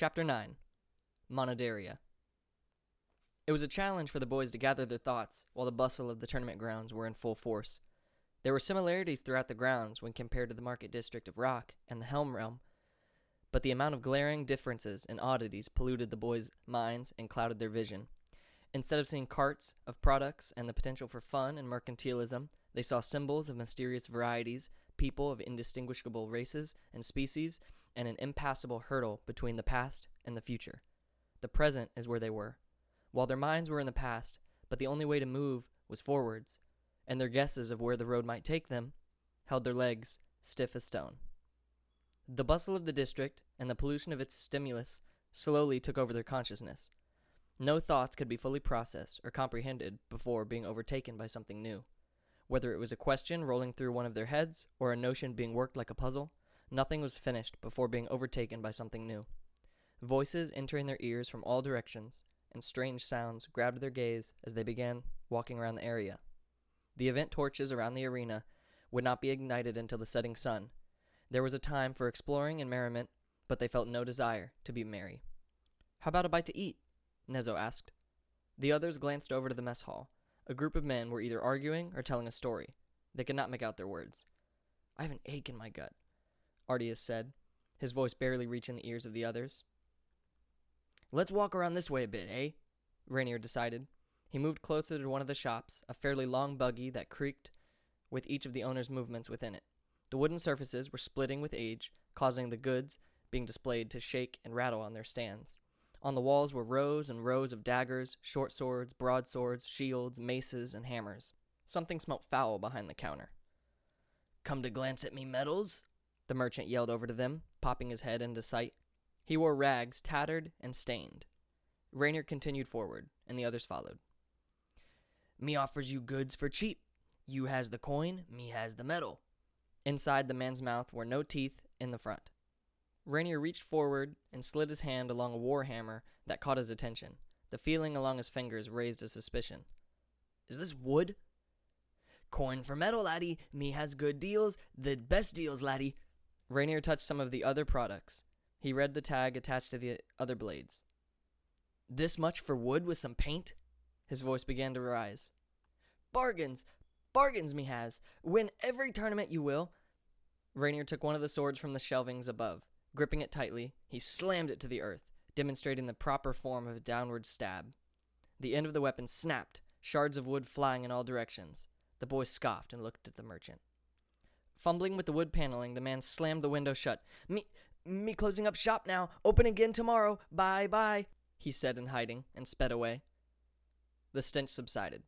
Chapter 9 Manaderia. It was a challenge for the boys to gather their thoughts while the bustle of the tournament grounds were in full force. There were similarities throughout the grounds when compared to the market district of Rock and the Helm Realm, but the amount of glaring differences and oddities polluted the boys' minds and clouded their vision. Instead of seeing carts of products and the potential for fun and mercantilism, they saw symbols of mysterious varieties, people of indistinguishable races and species, and an impassable hurdle between the past and the future. The present is where they were, while their minds were in the past, but the only way to move was forwards, and their guesses of where the road might take them held their legs stiff as stone. The bustle of the district and the pollution of its stimulus slowly took over their consciousness. No thoughts could be fully processed or comprehended before being overtaken by something new. Whether it was a question rolling through one of their heads or a notion being worked like a puzzle, nothing was finished before being overtaken by something new. Voices entering their ears from all directions and strange sounds grabbed their gaze as they began walking around the area. The event torches around the arena would not be ignited until the setting sun. There was a time for exploring and merriment, but they felt no desire to be merry. How about a bite to eat? Nezo asked. The others glanced over to the mess hall. A group of men were either arguing or telling a story. They could not make out their words. I have an ache in my gut, Artius said, his voice barely reaching the ears of the others. Let's walk around this way a bit, eh? Rainier decided. He moved closer to one of the shops, a fairly long buggy that creaked with each of the owner's movements within it. The wooden surfaces were splitting with age, causing the goods being displayed to shake and rattle on their stands. On the walls were rows and rows of daggers, short swords, broadswords, shields, maces, and hammers. Something smelt foul behind the counter. Come to glance at me medals? The merchant yelled over to them, popping his head into sight. He wore rags tattered and stained. Rainier continued forward, and the others followed. Me offers you goods for cheap. You has the coin, me has the metal. Inside the man's mouth were no teeth in the front. Rainier reached forward and slid his hand along a war hammer that caught his attention. The feeling along his fingers raised a suspicion. Is this wood? Coin for metal, laddie. Me has good deals, the best deals, laddie. Rainier touched some of the other products. He read the tag attached to the other blades. This much for wood with some paint? His voice began to rise. Bargains! Bargains me has! Win every tournament you will! Rainier took one of the swords from the shelvings above. Gripping it tightly, he slammed it to the earth, demonstrating the proper form of a downward stab. The end of the weapon snapped, shards of wood flying in all directions. The boy scoffed and looked at the merchant. Fumbling with the wood paneling, the man slammed the window shut. Me, me closing up shop now. Open again tomorrow. Bye bye, he said in hiding, and sped away. The stench subsided,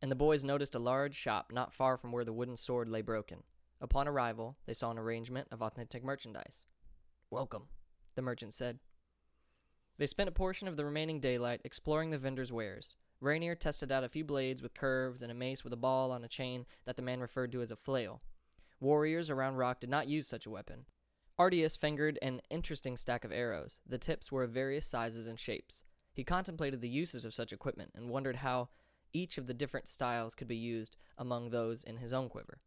and the boys noticed a large shop not far from where the wooden sword lay broken. Upon arrival, they saw an arrangement of authentic merchandise. Welcome, the merchant said. They spent a portion of the remaining daylight exploring the vendor's wares. Rainier tested out a few blades with curves and a mace with a ball on a chain that the man referred to as a flail. Warriors around Rock did not use such a weapon. Artius fingered an interesting stack of arrows. The tips were of various sizes and shapes. He contemplated the uses of such equipment and wondered how each of the different styles could be used among those in his own quiver.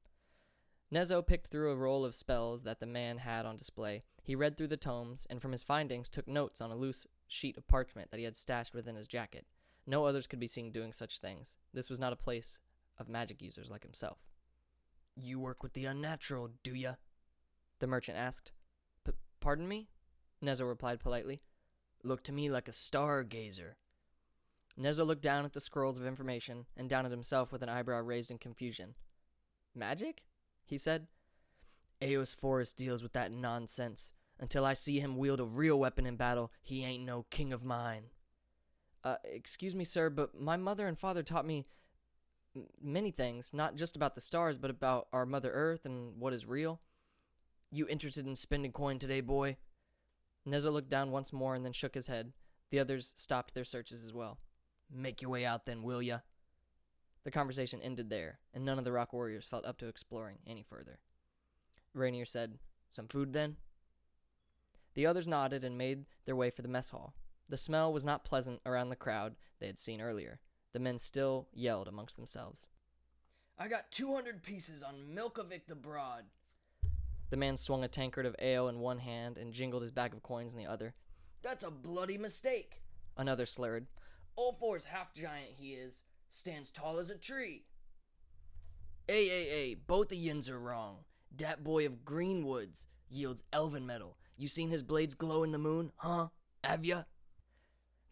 Nezo picked through a roll of spells that the man had on display. He read through the tomes and from his findings took notes on a loose sheet of parchment that he had stashed within his jacket. No others could be seen doing such things. This was not a place of magic users like himself. You work with the unnatural, do ya? The merchant asked. Pardon me? Nezo replied politely. Look to me like a stargazer. Nezo looked down at the scrolls of information and down at himself with an eyebrow raised in confusion. Magic? he said. Eos Forest deals with that nonsense. Until I see him wield a real weapon in battle, he ain't no king of mine. Uh, excuse me, sir, but my mother and father taught me many things, not just about the stars, but about our Mother Earth and what is real. You interested in spending coin today, boy? Nezo looked down once more and then shook his head. The others stopped their searches as well. Make your way out then, will ya? The conversation ended there, and none of the rock warriors felt up to exploring any further. Rainier said, Some food then? The others nodded and made their way for the mess hall. The smell was not pleasant around the crowd they had seen earlier. The men still yelled amongst themselves. I got 200 pieces on Milkovic the Broad, the man swung a tankard of ale in one hand and jingled his bag of coins in the other. That's a bloody mistake. Another slurred. Ulfar's half giant he is, stands tall as a tree. Ay, ay, ay, both the yins are wrong. Dat boy of Greenwoods yields elven metal. You seen his blades glow in the moon, huh? Have ya?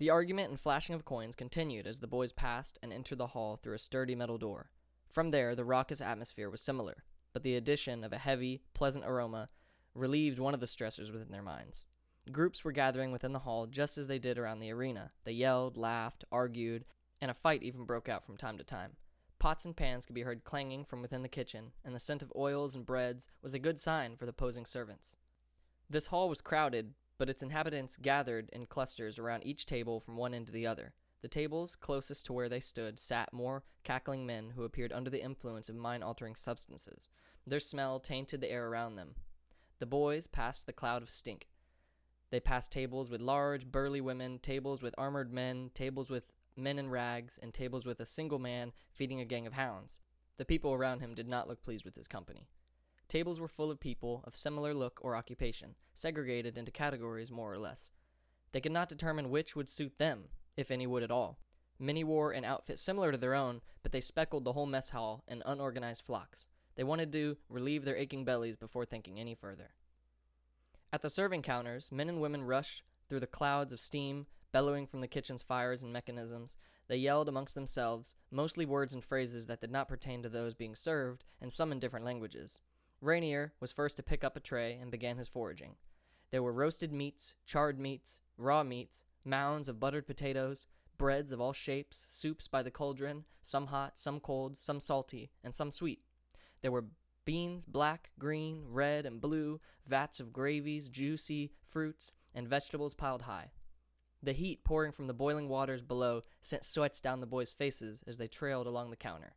The argument and flashing of coins continued as the boys passed and entered the hall through a sturdy metal door. From there, the raucous atmosphere was similar, but the addition of a heavy, pleasant aroma relieved one of the stressors within their minds. Groups were gathering within the hall just as they did around the arena. They yelled, laughed, argued, and a fight even broke out from time to time. Pots and pans could be heard clanging from within the kitchen, and the scent of oils and breads was a good sign for the posing servants. This hall was crowded, but its inhabitants gathered in clusters around each table from one end to the other. The tables closest to where they stood sat more cackling men who appeared under the influence of mind altering substances. Their smell tainted the air around them. The boys passed the cloud of stink. They passed tables with large, burly women, tables with armored men, tables with men in rags, and tables with a single man feeding a gang of hounds. The people around him did not look pleased with his company. Tables were full of people of similar look or occupation, segregated into categories more or less. They could not determine which would suit them, if any would at all. Many wore an outfit similar to their own, but they speckled the whole mess hall in unorganized flocks. They wanted to relieve their aching bellies before thinking any further. At the serving counters, men and women rushed through the clouds of steam bellowing from the kitchen's fires and mechanisms. They yelled amongst themselves, mostly words and phrases that did not pertain to those being served, and some in different languages. Rainier was first to pick up a tray and began his foraging. There were roasted meats, charred meats, raw meats, mounds of buttered potatoes, breads of all shapes, soups by the cauldron, some hot, some cold, some salty, and some sweet. There were beans, black, green, red, and blue, vats of gravies, juicy fruits, and vegetables piled high. The heat pouring from the boiling waters below sent sweats down the boys' faces as they trailed along the counter.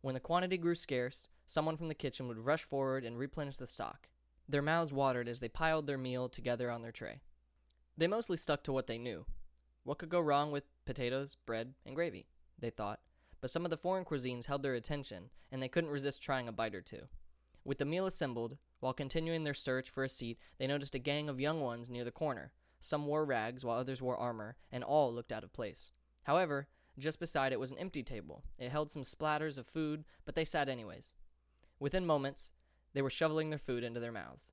When the quantity grew scarce, someone from the kitchen would rush forward and replenish the stock. Their mouths watered as they piled their meal together on their tray. They mostly stuck to what they knew. What could go wrong with potatoes, bread, and gravy? They thought. But some of the foreign cuisines held their attention, and they couldn't resist trying a bite or two. With the meal assembled, while continuing their search for a seat, they noticed a gang of young ones near the corner, some wore rags, while others wore armor, and all looked out of place. However, just beside it was an empty table. It held some splatters of food, but they sat anyways. Within moments, they were shoveling their food into their mouths.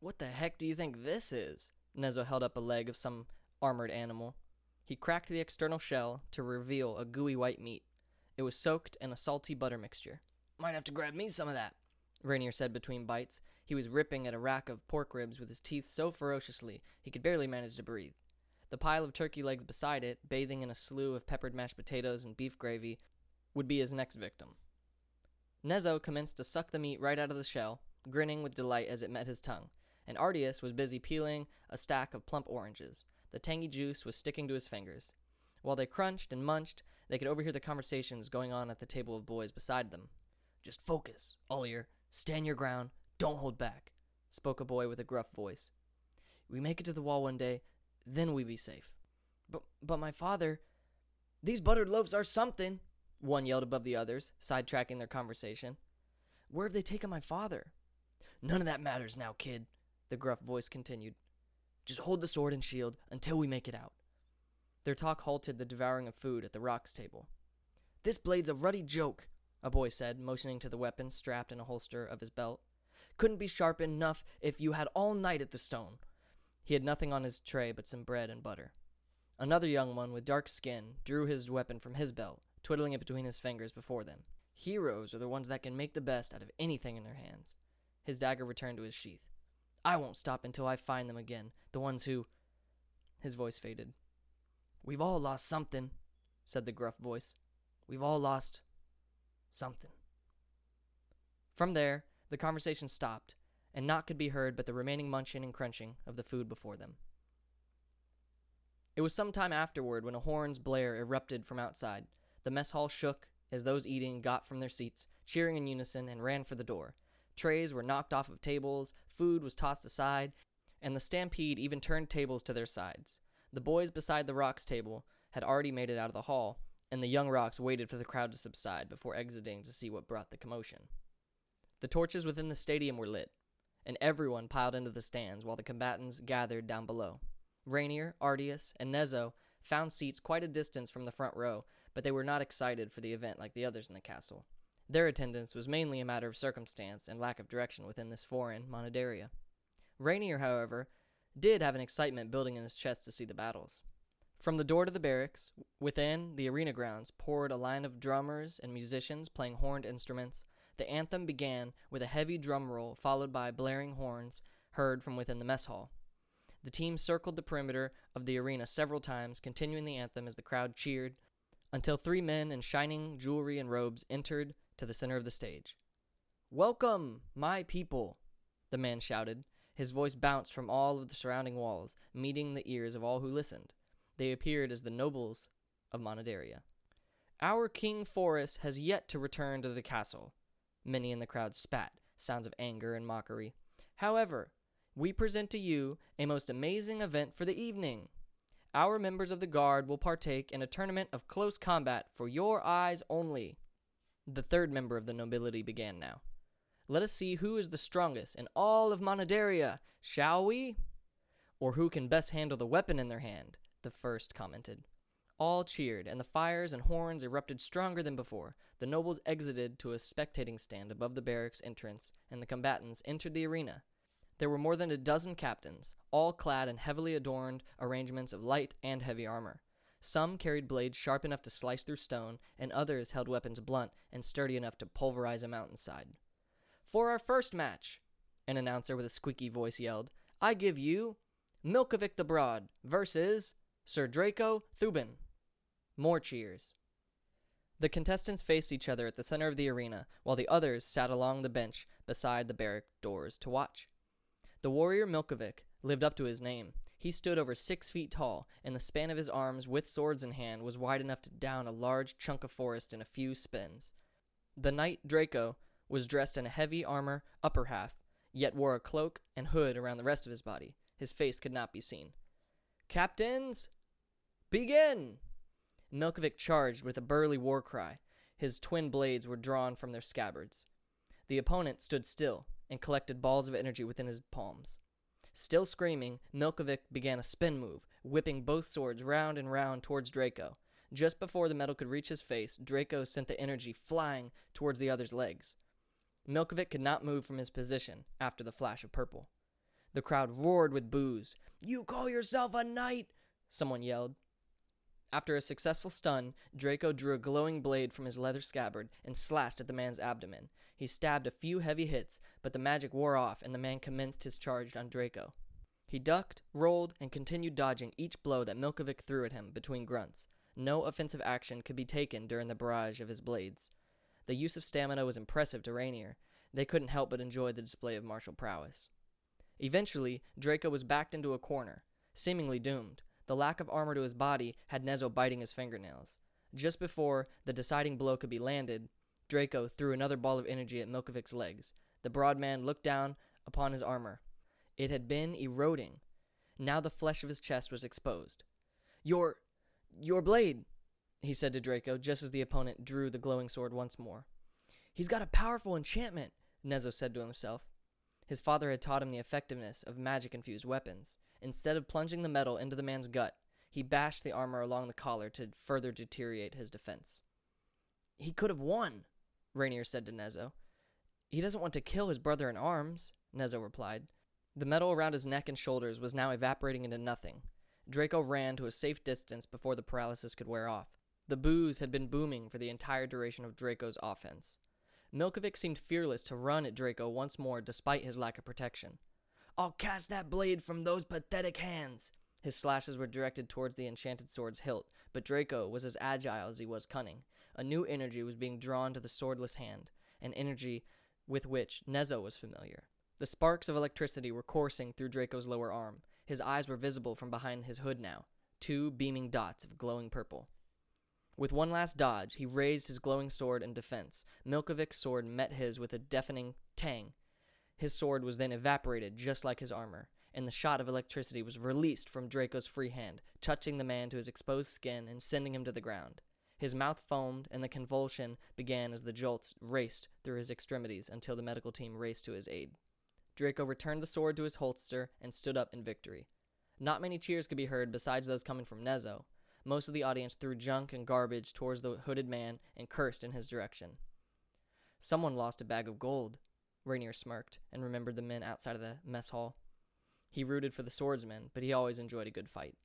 What the heck do you think this is? Nezo held up a leg of some armored animal. He cracked the external shell to reveal a gooey white meat. It was soaked in a salty butter mixture. Might have to grab me some of that, Rainier said between bites. He was ripping at a rack of pork ribs with his teeth so ferociously he could barely manage to breathe. The pile of turkey legs beside it, bathing in a slew of peppered mashed potatoes and beef gravy, would be his next victim. Nezo commenced to suck the meat right out of the shell, grinning with delight as it met his tongue, and Artius was busy peeling a stack of plump oranges. The tangy juice was sticking to his fingers. While they crunched and munched, they could overhear the conversations going on at the table of boys beside them. Just focus, all. Stand your ground. Don't hold back, spoke a boy with a gruff voice. We make it to the wall one day, then we be safe. But, but my father. These buttered loaves are something, one yelled above the others, sidetracking their conversation. Where have they taken my father? None of that matters now, kid, the gruff voice continued. Just hold the sword and shield until we make it out. Their talk halted the devouring of food at the rocks table. This blade's a ruddy joke, a boy said, motioning to the weapon strapped in a holster of his belt. Couldn't be sharp enough if you had all night at the stone. He had nothing on his tray but some bread and butter. Another young one with dark skin drew his weapon from his belt, twiddling it between his fingers before them. Heroes are the ones that can make the best out of anything in their hands. His dagger returned to his sheath. I won't stop until I find them again, the ones who. His voice faded. We've all lost something, said the gruff voice. We've all lost something. From there, the conversation stopped, and naught could be heard but the remaining munching and crunching of the food before them. It was some time afterward when a horn's blare erupted from outside. The mess hall shook as those eating got from their seats, cheering in unison, and ran for the door. Trays were knocked off of tables, food was tossed aside, and the stampede even turned tables to their sides. The boys beside the rocks table had already made it out of the hall, and the young rocks waited for the crowd to subside before exiting to see what brought the commotion. The torches within the stadium were lit, and everyone piled into the stands while the combatants gathered down below. Rainier, Artius, and Nezo found seats quite a distance from the front row, but they were not excited for the event like the others in the castle. Their attendance was mainly a matter of circumstance and lack of direction within this foreign Manaderia. Rainier, however, did have an excitement building in his chest to see the battles. From the door to the barracks, within the arena grounds, poured a line of drummers and musicians playing horned instruments. The anthem began with a heavy drum roll, followed by blaring horns heard from within the mess hall. The team circled the perimeter of the arena several times, continuing the anthem as the crowd cheered, until three men in shining jewelry and robes entered to the center of the stage. Welcome, my people, the man shouted. His voice bounced from all of the surrounding walls, meeting the ears of all who listened. They appeared as the nobles of Manaderia. Our King Forest has yet to return to the castle. Many in the crowd spat, sounds of anger and mockery. However, we present to you a most amazing event for the evening. Our members of the guard will partake in a tournament of close combat for your eyes only. The third member of the nobility began now. Let us see who is the strongest in all of Manaderia, shall we? Or who can best handle the weapon in their hand, the first commented. All cheered, and the fires and horns erupted stronger than before. The nobles exited to a spectating stand above the barracks entrance, and the combatants entered the arena. There were more than a dozen captains, all clad in heavily adorned arrangements of light and heavy armor. Some carried blades sharp enough to slice through stone, and others held weapons blunt and sturdy enough to pulverize a mountainside. For our first match, an announcer with a squeaky voice yelled, I give you Milkovic the Broad versus Sir Draco Thuban. More cheers. The contestants faced each other at the center of the arena, while the others sat along the bench beside the barrack doors to watch. The warrior Milkovic lived up to his name. He stood over six feet tall, and the span of his arms, with swords in hand, was wide enough to down a large chunk of forest in a few spins. The knight Draco was dressed in a heavy armor upper half, yet wore a cloak and hood around the rest of his body. His face could not be seen. Captains, begin! Milkovic charged with a burly war cry. His twin blades were drawn from their scabbards. The opponent stood still and collected balls of energy within his palms. Still screaming, Milkovic began a spin move, whipping both swords round and round towards Draco. Just before the metal could reach his face, Draco sent the energy flying towards the other's legs. Milkovic could not move from his position after the flash of purple. The crowd roared with boos. You call yourself a knight? Someone yelled. After a successful stun, Draco drew a glowing blade from his leather scabbard and slashed at the man's abdomen. He stabbed a few heavy hits, but the magic wore off and the man commenced his charge on Draco. He ducked, rolled, and continued dodging each blow that Milkovic threw at him between grunts. No offensive action could be taken during the barrage of his blades. The use of stamina was impressive to Rainier. They couldn't help but enjoy the display of martial prowess. Eventually, Draco was backed into a corner, seemingly doomed. The lack of armor to his body had Nezo biting his fingernails. Just before the deciding blow could be landed, Draco threw another ball of energy at Milkovic's legs. The broad man looked down upon his armor. It had been eroding. Now the flesh of his chest was exposed. Your. your blade, he said to Draco just as the opponent drew the glowing sword once more. He's got a powerful enchantment, Nezo said to himself. His father had taught him the effectiveness of magic infused weapons. Instead of plunging the metal into the man's gut, he bashed the armor along the collar to further deteriorate his defense. He could have won, Rainier said to Nezo. He doesn't want to kill his brother in arms, Nezo replied. The metal around his neck and shoulders was now evaporating into nothing. Draco ran to a safe distance before the paralysis could wear off. The boos had been booming for the entire duration of Draco's offense. Milkovic seemed fearless to run at Draco once more despite his lack of protection. I'll catch that blade from those pathetic hands. His slashes were directed towards the enchanted sword's hilt, but Draco was as agile as he was cunning. A new energy was being drawn to the swordless hand, an energy with which Nezo was familiar. The sparks of electricity were coursing through Draco's lower arm. His eyes were visible from behind his hood now, two beaming dots of glowing purple. With one last dodge, he raised his glowing sword in defense. Milkovic's sword met his with a deafening tang. His sword was then evaporated, just like his armor, and the shot of electricity was released from Draco's free hand, touching the man to his exposed skin and sending him to the ground. His mouth foamed, and the convulsion began as the jolts raced through his extremities until the medical team raced to his aid. Draco returned the sword to his holster and stood up in victory. Not many cheers could be heard besides those coming from Nezo. Most of the audience threw junk and garbage towards the hooded man and cursed in his direction. Someone lost a bag of gold, Rainier smirked and remembered the men outside of the mess hall. He rooted for the swordsmen, but he always enjoyed a good fight.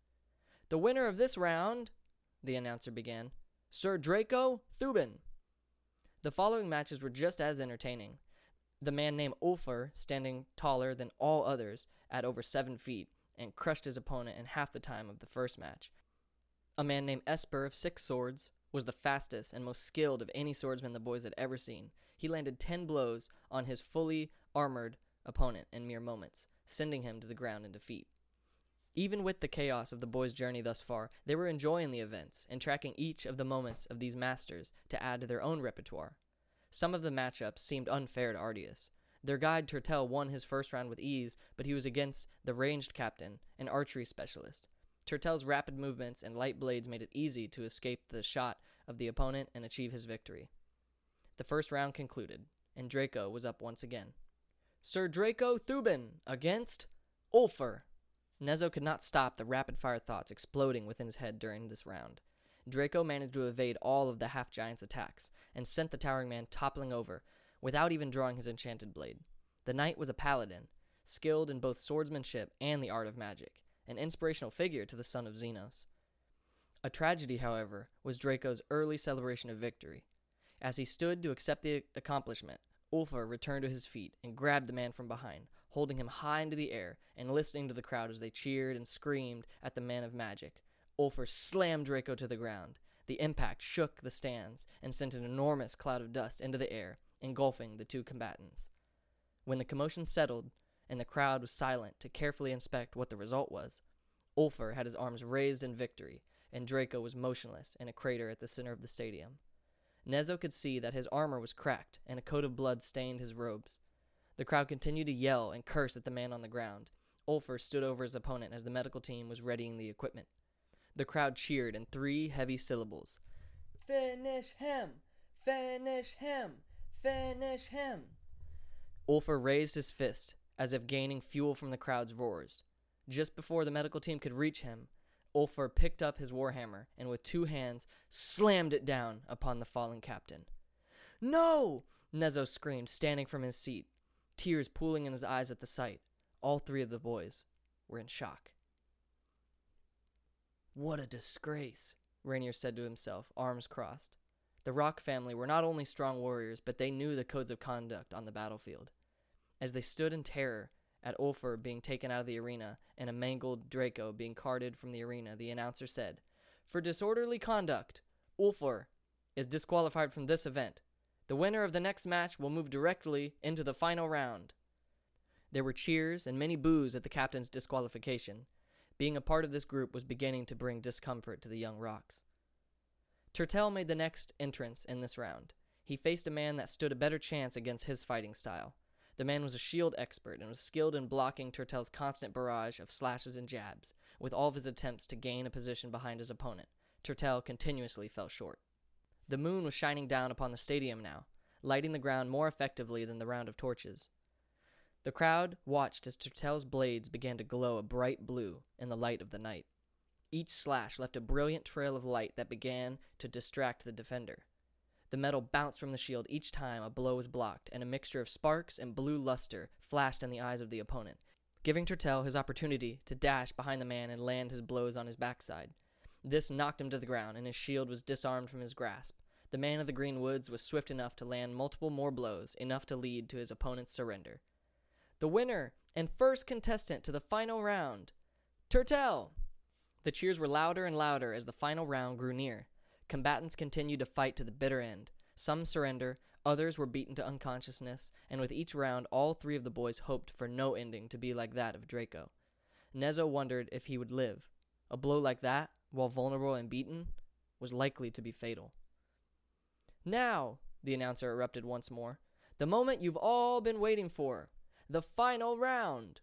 The winner of this round, the announcer began, Sir Draco Thuban. The following matches were just as entertaining. The man named Ulfar, standing taller than all others at over seven feet, and crushed his opponent in half the time of the first match. A man named Esper of Six Swords was the fastest and most skilled of any swordsman the boys had ever seen. He landed ten blows on his fully armored opponent in mere moments, sending him to the ground in defeat. Even with the chaos of the boys' journey thus far, they were enjoying the events and tracking each of the moments of these masters to add to their own repertoire. Some of the matchups seemed unfair to Artius. Their guide Turtel won his first round with ease, but he was against the ranged captain, an archery specialist. Turtel's rapid movements and light blades made it easy to escape the shot of the opponent and achieve his victory. The first round concluded, and Draco was up once again. Sir Draco Thuban against Ulfar. Nezo could not stop the rapid fire thoughts exploding within his head during this round. Draco managed to evade all of the half giant's attacks and sent the towering man toppling over without even drawing his enchanted blade. The knight was a paladin, skilled in both swordsmanship and the art of magic, an inspirational figure to the son of Xenos. A tragedy, however, was Draco's early celebration of victory. As he stood to accept the accomplishment, Ulfar returned to his feet and grabbed the man from behind, holding him high into the air and listening to the crowd as they cheered and screamed at the man of magic. Ulfar slammed Draco to the ground. The impact shook the stands and sent an enormous cloud of dust into the air, engulfing the two combatants. When the commotion settled and the crowd was silent to carefully inspect what the result was, Ulfar had his arms raised in victory, and Draco was motionless in a crater at the center of the stadium. Nezo could see that his armor was cracked and a coat of blood stained his robes. The crowd continued to yell and curse at the man on the ground. Ulfar stood over his opponent as the medical team was readying the equipment. The crowd cheered in three heavy syllables. Finish him! Finish him! Finish him! Ulfar raised his fist, as if gaining fuel from the crowd's roars. Just before the medical team could reach him, Ulfar picked up his warhammer and with two hands slammed it down upon the fallen captain. No! Nezo screamed, standing from his seat, tears pooling in his eyes at the sight. All three of the boys were in shock. What a disgrace, Rainier said to himself, arms crossed. The Rock family were not only strong warriors, but they knew the codes of conduct on the battlefield. As they stood in terror at Ulfar being taken out of the arena and a mangled Draco being carted from the arena, the announcer said, For disorderly conduct, Ulfar is disqualified from this event. The winner of the next match will move directly into the final round. There were cheers and many boos at the captain's disqualification. Being a part of this group was beginning to bring discomfort to the young Rocks. Turtel made the next entrance in this round. He faced a man that stood a better chance against his fighting style. The man was a shield expert and was skilled in blocking Turtel's constant barrage of slashes and jabs, with all of his attempts to gain a position behind his opponent. Turtel continuously fell short. The moon was shining down upon the stadium now, lighting the ground more effectively than the round of torches. The crowd watched as Turtel's blades began to glow a bright blue in the light of the night. Each slash left a brilliant trail of light that began to distract the defender. The metal bounced from the shield each time a blow was blocked, and a mixture of sparks and blue luster flashed in the eyes of the opponent, giving Turtel his opportunity to dash behind the man and land his blows on his backside. This knocked him to the ground, and his shield was disarmed from his grasp. The man of the green woods was swift enough to land multiple more blows, enough to lead to his opponent's surrender. The winner and first contestant to the final round, Turtel! The cheers were louder and louder as the final round grew near. Combatants continued to fight to the bitter end. Some surrender, others were beaten to unconsciousness, and with each round, all three of the boys hoped for no ending to be like that of Draco. Nezo wondered if he would live. A blow like that, while vulnerable and beaten, was likely to be fatal. Now, the announcer erupted once more, the moment you've all been waiting for the final round.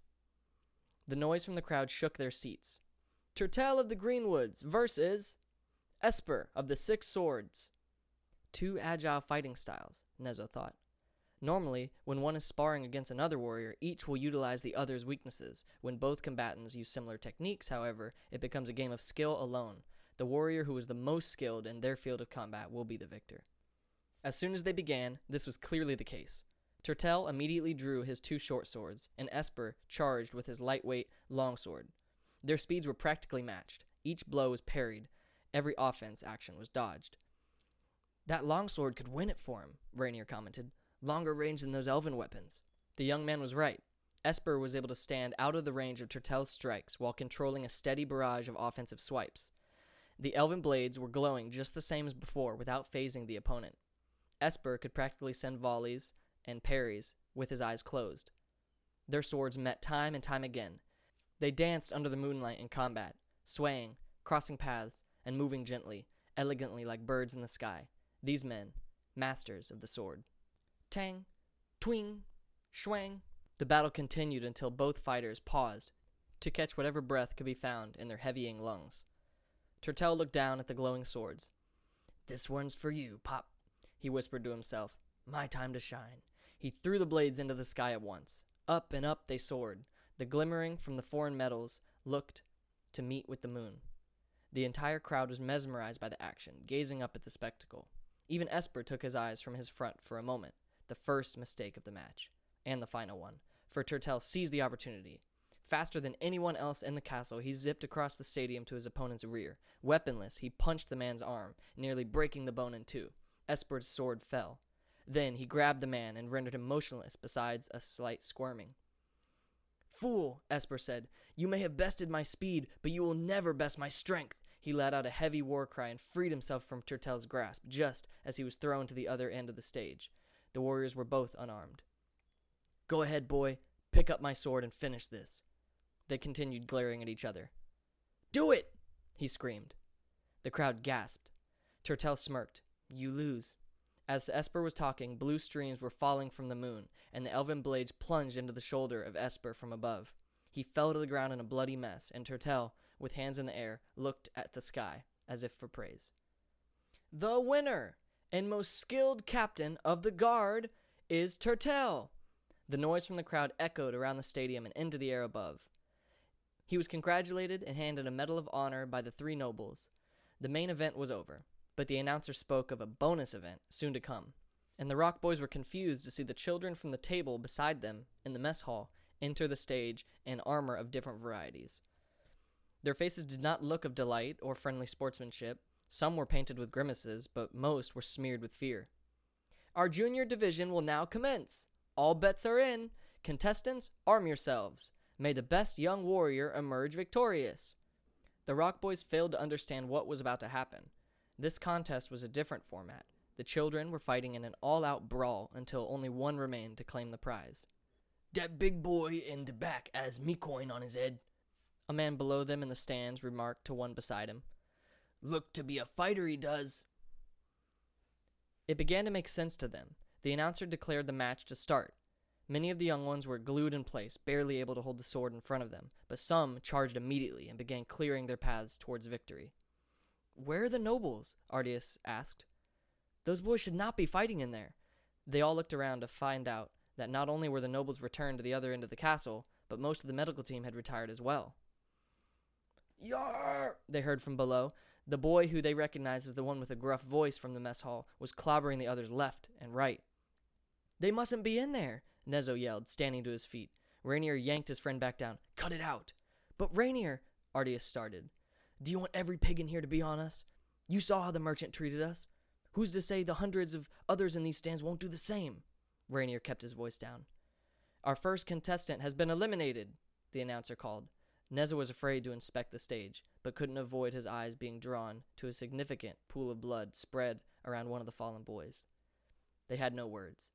The noise from the crowd shook their seats. Turtel of the Greenwoods versus Esper of the Six Swords. Two agile fighting styles, Nezo thought. Normally, when one is sparring against another warrior, each will utilize the other's weaknesses. When both combatants use similar techniques, however, it becomes a game of skill alone. The warrior who is the most skilled in their field of combat will be the victor. As soon as they began, this was clearly the case. Turtel immediately drew his two short swords, and Esper charged with his lightweight longsword. Their speeds were practically matched. Each blow was parried. Every offense action was dodged. That longsword could win it for him, Rainier commented. Longer range than those elven weapons. The young man was right. Esper was able to stand out of the range of Turtel's strikes while controlling a steady barrage of offensive swipes. The elven blades were glowing just the same as before without phasing the opponent. Esper could practically send volleys and parries with his eyes closed. Their swords met time and time again. They danced under the moonlight in combat, swaying, crossing paths, and moving gently, elegantly like birds in the sky. These men, masters of the sword. Tang, twing, schwang. The battle continued until both fighters paused to catch whatever breath could be found in their heavying lungs. Turtel looked down at the glowing swords. This one's for you, Pop, he whispered to himself. My time to shine. He threw the blades into the sky at once. Up and up they soared. The glimmering from the foreign metals looked to meet with the moon. The entire crowd was mesmerized by the action, gazing up at the spectacle. Even Esper took his eyes from his front for a moment, the first mistake of the match, and the final one, for Turtel seized the opportunity. Faster than anyone else in the castle, he zipped across the stadium to his opponent's rear. Weaponless, he punched the man's arm, nearly breaking the bone in two. Esper's sword fell. Then he grabbed the man and rendered him motionless, besides a slight squirming. Fool, Esper said, you may have bested my speed, but you will never best my strength. He let out a heavy war cry and freed himself from Turtel's grasp, just as he was thrown to the other end of the stage. The warriors were both unarmed. Go ahead, boy. Pick up my sword and finish this. They continued glaring at each other. Do it! he screamed. The crowd gasped. Turtel smirked. You lose. As Esper was talking, blue streams were falling from the moon, and the elven blades plunged into the shoulder of Esper from above. He fell to the ground in a bloody mess, and Turtel, with hands in the air, looked at the sky as if for praise. The winner and most skilled captain of the guard is Turtel. The noise from the crowd echoed around the stadium and into the air above. He was congratulated and handed a medal of honor by the three nobles. The main event was over but the announcer spoke of a bonus event soon to come, and the Rock Boys were confused to see the children from the table beside them in the mess hall enter the stage in armor of different varieties. Their faces did not look of delight or friendly sportsmanship. Some were painted with grimaces, but most were smeared with fear. Our junior division will now commence. All bets are in. Contestants, arm yourselves. May the best young warrior emerge victorious. The Rock Boys failed to understand what was about to happen. This contest was a different format. The children were fighting in an all out brawl until only one remained to claim the prize. Dat big boy in de back has me coin on his head, A man below them in the stands remarked to one beside him. Look to be a fighter, he does. It began to make sense to them. The announcer declared the match to start. Many of the young ones were glued in place, barely able to hold the sword in front of them, but some charged immediately and began clearing their paths towards victory. Where are the nobles? Artius asked. Those boys should not be fighting in there. They all looked around to find out that not only were the nobles returned to the other end of the castle, but most of the medical team had retired as well. Yar! They heard from below. The boy who they recognized as the one with the gruff voice from the mess hall was clobbering the others left and right. They mustn't be in there, Nezo yelled, standing to his feet. Rainier yanked his friend back down. Cut it out. But Rainier, Artius started. Do you want every pig in here to be on us? You saw how the merchant treated us. Who's to say the hundreds of others in these stands won't do the same? Rainier kept his voice down. Our first contestant has been eliminated, the announcer called. Nezo was afraid to inspect the stage, but couldn't avoid his eyes being drawn to a significant pool of blood spread around one of the fallen boys. They had no words.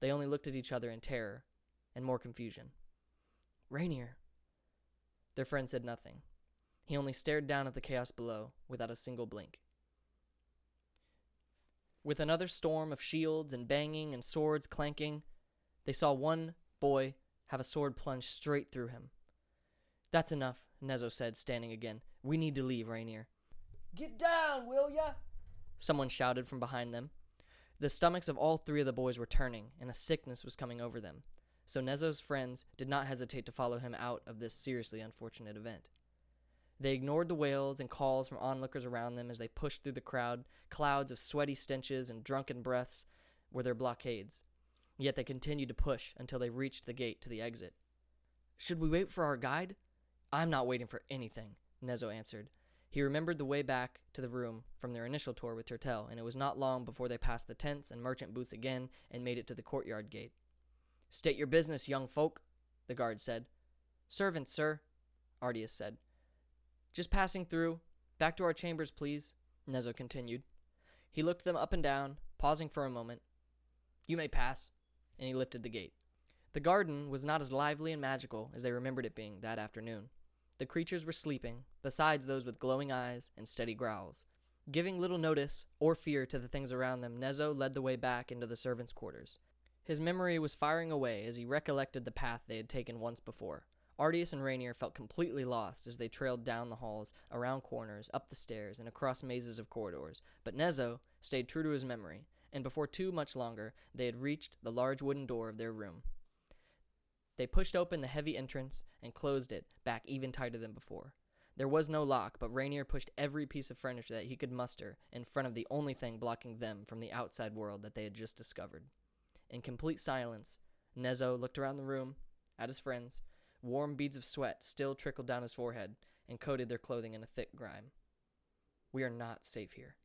They only looked at each other in terror and more confusion. Rainier. Their friend said nothing. He only stared down at the chaos below without a single blink. With another storm of shields and banging and swords clanking, they saw one boy have a sword plunge straight through him. That's enough, Nezo said, standing again. We need to leave, Rainier. Get down, will ya? Someone shouted from behind them. The stomachs of all three of the boys were turning, and a sickness was coming over them. So Nezo's friends did not hesitate to follow him out of this seriously unfortunate event. They ignored the wails and calls from onlookers around them as they pushed through the crowd. Clouds of sweaty stenches and drunken breaths were their blockades. Yet they continued to push until they reached the gate to the exit. Should we wait for our guide? I'm not waiting for anything, Nezo answered. He remembered the way back to the room from their initial tour with Turtel, and it was not long before they passed the tents and merchant booths again and made it to the courtyard gate. State your business, young folk, the guard said. Servants, sir, Artius said. Just passing through. Back to our chambers, please, Nezo continued. He looked them up and down, pausing for a moment. You may pass, and he lifted the gate. The garden was not as lively and magical as they remembered it being that afternoon. The creatures were sleeping, besides those with glowing eyes and steady growls. Giving little notice or fear to the things around them, Nezo led the way back into the servants' quarters. His memory was firing away as he recollected the path they had taken once before. Artius and Rainier felt completely lost as they trailed down the halls, around corners, up the stairs, and across mazes of corridors. But Nezo stayed true to his memory, and before too much longer, they had reached the large wooden door of their room. They pushed open the heavy entrance and closed it back even tighter than before. There was no lock, but Rainier pushed every piece of furniture that he could muster in front of the only thing blocking them from the outside world that they had just discovered. In complete silence, Nezo looked around the room, at his friends, Warm beads of sweat still trickled down his forehead and coated their clothing in a thick grime. We are not safe here,